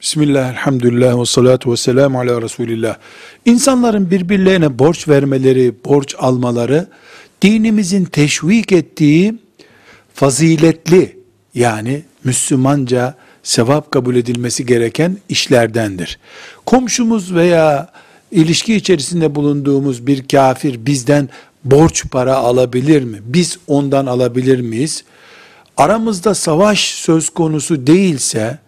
Bismillah, elhamdülillah ve salatu ve selamu ala Resulillah. İnsanların birbirlerine borç vermeleri, borç almaları, dinimizin teşvik ettiği faziletli, yani Müslümanca sevap kabul edilmesi gereken işlerdendir. Komşumuz veya ilişki içerisinde bulunduğumuz bir kafir bizden borç para alabilir mi? Biz ondan alabilir miyiz? Aramızda savaş söz konusu değilse,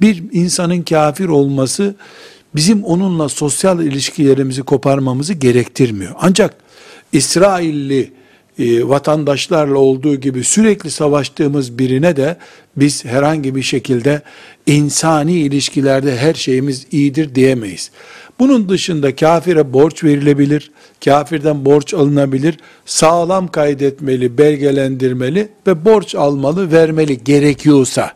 bir insanın kafir olması bizim onunla sosyal ilişkilerimizi koparmamızı gerektirmiyor. Ancak İsrailli e, vatandaşlarla olduğu gibi sürekli savaştığımız birine de biz herhangi bir şekilde insani ilişkilerde her şeyimiz iyidir diyemeyiz. Bunun dışında kafire borç verilebilir, kafirden borç alınabilir, sağlam kaydetmeli, belgelendirmeli ve borç almalı, vermeli gerekiyorsa.